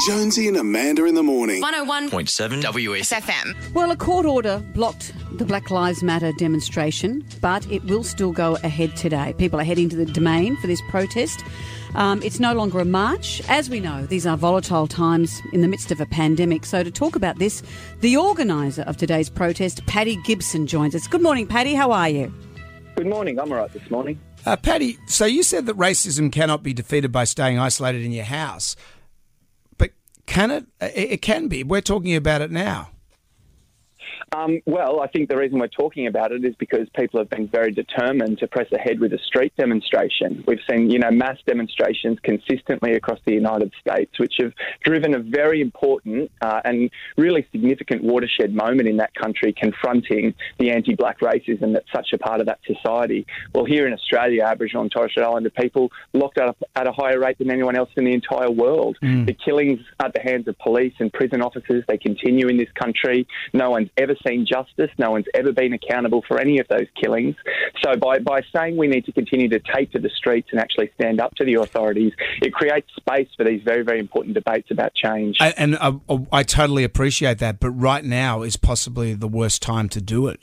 Jonesy and Amanda in the morning. 101.7 WS. FM. Well, a court order blocked the Black Lives Matter demonstration, but it will still go ahead today. People are heading to the domain for this protest. Um, it's no longer a march. As we know, these are volatile times in the midst of a pandemic. So, to talk about this, the organiser of today's protest, Paddy Gibson, joins us. Good morning, Paddy. How are you? Good morning. I'm all right this morning. Uh, Paddy, so you said that racism cannot be defeated by staying isolated in your house, but can it? It can be. We're talking about it now. Um, well, I think the reason we're talking about it is because people have been very determined to press ahead with a street demonstration. We've seen, you know, mass demonstrations consistently across the United States, which have driven a very important uh, and really significant watershed moment in that country, confronting the anti-black racism that's such a part of that society. Well, here in Australia, Aboriginal and Torres Strait Islander people locked up at a higher rate than anyone else in the entire world. The killings at the hands of police and prison officers they continue in this country. No one's ever seen justice. No one's ever been accountable for any of those killings. So by, by saying we need to continue to take to the streets and actually stand up to the authorities, it creates space for these very, very important debates about change. I, and I, I totally appreciate that, but right now is possibly the worst time to do it.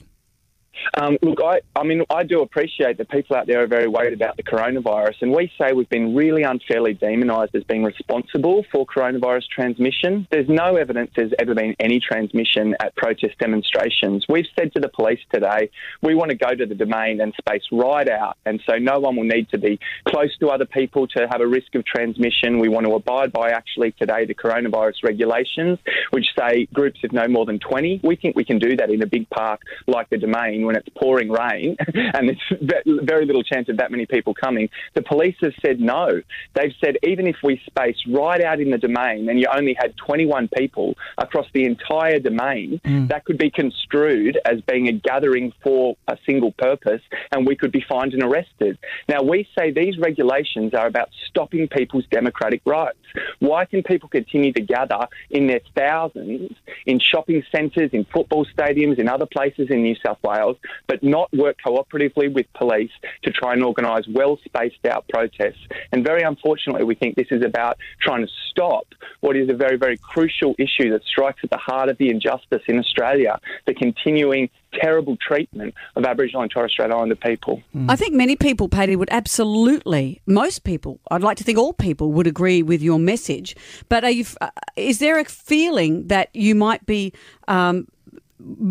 Um, look, I, I mean, I do appreciate that people out there are very worried about the coronavirus, and we say we've been really unfairly demonised as being responsible for coronavirus transmission. There's no evidence there's ever been any transmission at protest demonstrations. We've said to the police today, we want to go to the domain and space right out, and so no one will need to be close to other people to have a risk of transmission. We want to abide by actually today the coronavirus regulations, which say groups of no more than 20. We think we can do that in a big park like the domain when it's pouring rain and there's very little chance of that many people coming. The police have said no. They've said even if we space right out in the domain and you only had 21 people across the entire domain, mm. that could be construed as being a gathering for a single purpose and we could be fined and arrested. Now, we say these regulations are about stopping people's democratic rights. Why can people continue to gather in their thousands in shopping centres, in football stadiums, in other places in New South Wales, but not work cooperatively with police to try and organise well spaced out protests? And very unfortunately, we think this is about trying to stop what is a very, very crucial issue that strikes at the heart of the injustice in Australia the continuing terrible treatment of Aboriginal and Torres Strait Islander people. I think many people, Paddy, would absolutely, most people, I'd like to think all people would agree with your message. But are you, uh, is there a feeling that you might be um,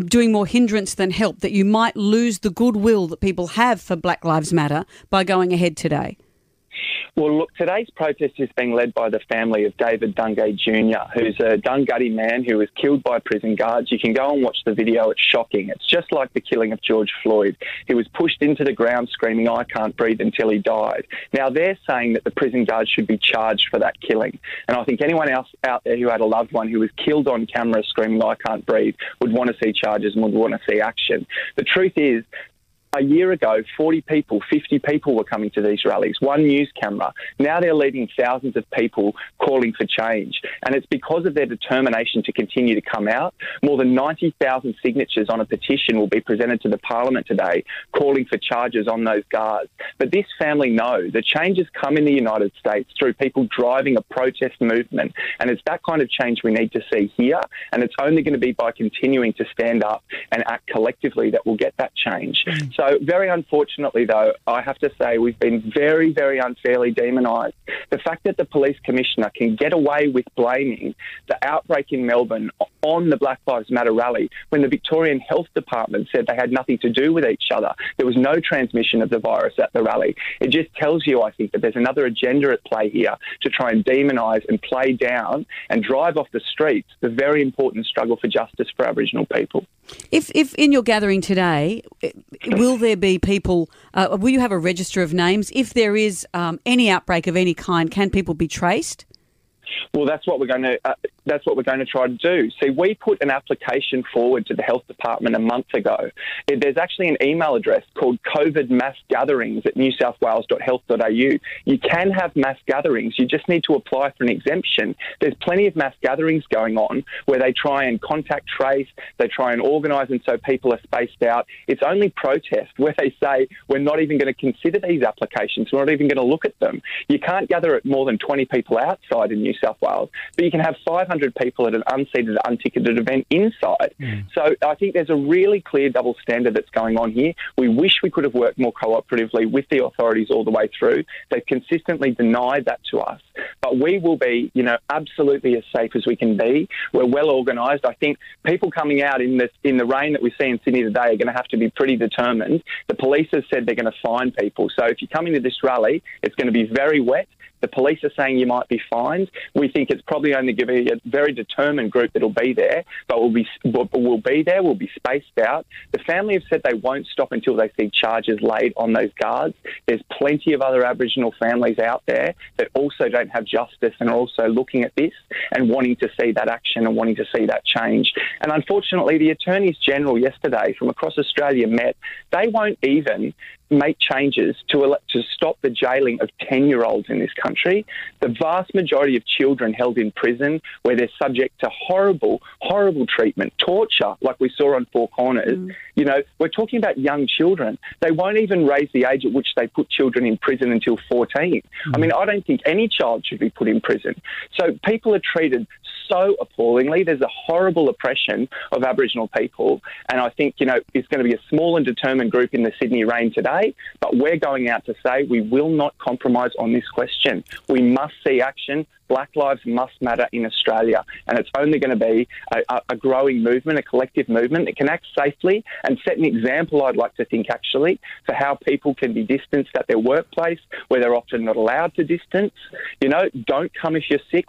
doing more hindrance than help, that you might lose the goodwill that people have for Black Lives Matter by going ahead today? Well, look, today's protest is being led by the family of David Dungay Jr., who's a Dunghutti man who was killed by prison guards. You can go and watch the video, it's shocking. It's just like the killing of George Floyd. He was pushed into the ground screaming, I can't breathe, until he died. Now, they're saying that the prison guards should be charged for that killing. And I think anyone else out there who had a loved one who was killed on camera screaming, I can't breathe, would want to see charges and would want to see action. The truth is, a year ago, 40 people, 50 people were coming to these rallies, one news camera. Now they're leading thousands of people calling for change. And it's because of their determination to continue to come out. More than 90,000 signatures on a petition will be presented to the Parliament today calling for charges on those guards. But this family know the changes come in the United States through people driving a protest movement. And it's that kind of change we need to see here. And it's only going to be by continuing to stand up and act collectively that we'll get that change. Hmm. So, very unfortunately, though, I have to say we've been very, very unfairly demonised. The fact that the police commissioner can get away with blaming the outbreak in Melbourne on the Black Lives Matter rally when the Victorian Health Department said they had nothing to do with each other. There was no transmission of the virus at the rally. It just tells you, I think, that there's another agenda at play here to try and demonise and play down and drive off the streets the very important struggle for justice for Aboriginal people. If, if in your gathering today, will there be people, uh, will you have a register of names? If there is um, any outbreak of any kind, can people be traced? Well, that's what we're going to. Uh, that's what we're going to try to do. See, we put an application forward to the health department a month ago. There's actually an email address called COVID Mass Gatherings at newsouthwales.health.au. You can have mass gatherings. You just need to apply for an exemption. There's plenty of mass gatherings going on where they try and contact trace. They try and organise, and so people are spaced out. It's only protest where they say we're not even going to consider these applications. We're not even going to look at them. You can't gather at more than 20 people outside in New South Wales, but you can have 500 people at an unseated, unticketed event inside. Hmm. So I think there's a really clear double standard that's going on here. We wish we could have worked more cooperatively with the authorities all the way through. They've consistently denied that to us. But we will be, you know, absolutely as safe as we can be. We're well organised. I think people coming out in the in the rain that we see in Sydney today are going to have to be pretty determined. The police have said they're going to fine people. So if you're coming to this rally, it's going to be very wet. The police are saying you might be fined. We think it's probably only going to be a very determined group that'll be there, but we'll be we'll be there. We'll be spaced out. The family have said they won't stop until they see charges laid on those guards. There's plenty of other Aboriginal families out there that also don't have justice and are also looking at this and wanting to see that action and wanting to see that change. And unfortunately, the attorneys general yesterday from across Australia met. They won't even make changes to ele- to stop the jailing of 10 year olds in this country. The vast majority of children held in prison where they're subject to horrible, horrible treatment, torture, like we saw on Four Corners. Mm. You know, we're talking about young children. They won't even raise the age at which they put children in prison until 14. I mm. mean, I don't think any child should be put in prison. So people are treated so appallingly. There's a horrible oppression of Aboriginal people. And I think, you know, it's going to be a small and determined group in the Sydney rain today. But we're going out to say we will not compromise on this question. We must see action. Black lives must matter in Australia. And it's only going to be a, a- growing movement, a collective movement that can act safely and set an example, I'd like to think, actually, for how people can be distanced at their workplace where they're often not allowed to distance. You know, don't come if you're sick.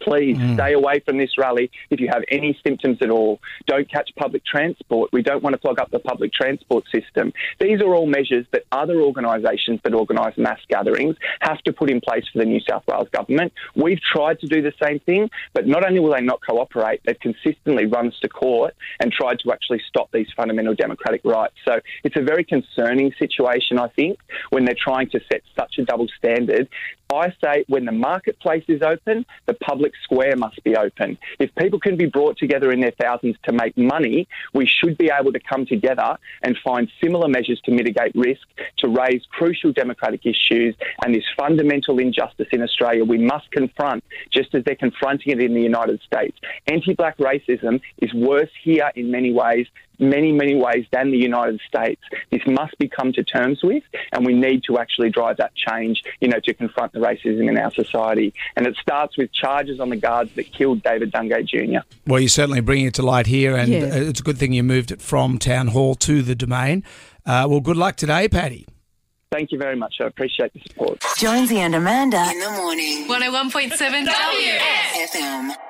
Please mm. stay away from this rally if you have any symptoms at all. Don't catch public transport. We don't want to clog up the public transport system. These are all measures that other organisations that organise mass gatherings have to put in place for the New South Wales government. We've tried to do the same thing, but not only will they not cooperate, they've consistently run us to court and tried to actually stop these fundamental democratic rights. So it's a very concerning situation, I think, when they're trying to set such a double standard. I say when the marketplace is open, the public square must be open. If people can be brought together in their thousands to make money, we should be able to come together and find similar measures to mitigate risk, to raise crucial democratic issues and this fundamental injustice in Australia we must confront, just as they're confronting it in the United States. Anti black racism is worse here in many ways many, many ways than the United States. This must be come to terms with, and we need to actually drive that change, you know, to confront the racism in our society. And it starts with charges on the guards that killed David Dungay Jr. Well, you're certainly bringing it to light here, and Yeah. uh, it's a good thing you moved it from Town Hall to the Domain. Uh, well, good luck today, Paddy. Thank you very much. I appreciate the support. Jonesy and Amanda. In the morning. 101.7 W. FM.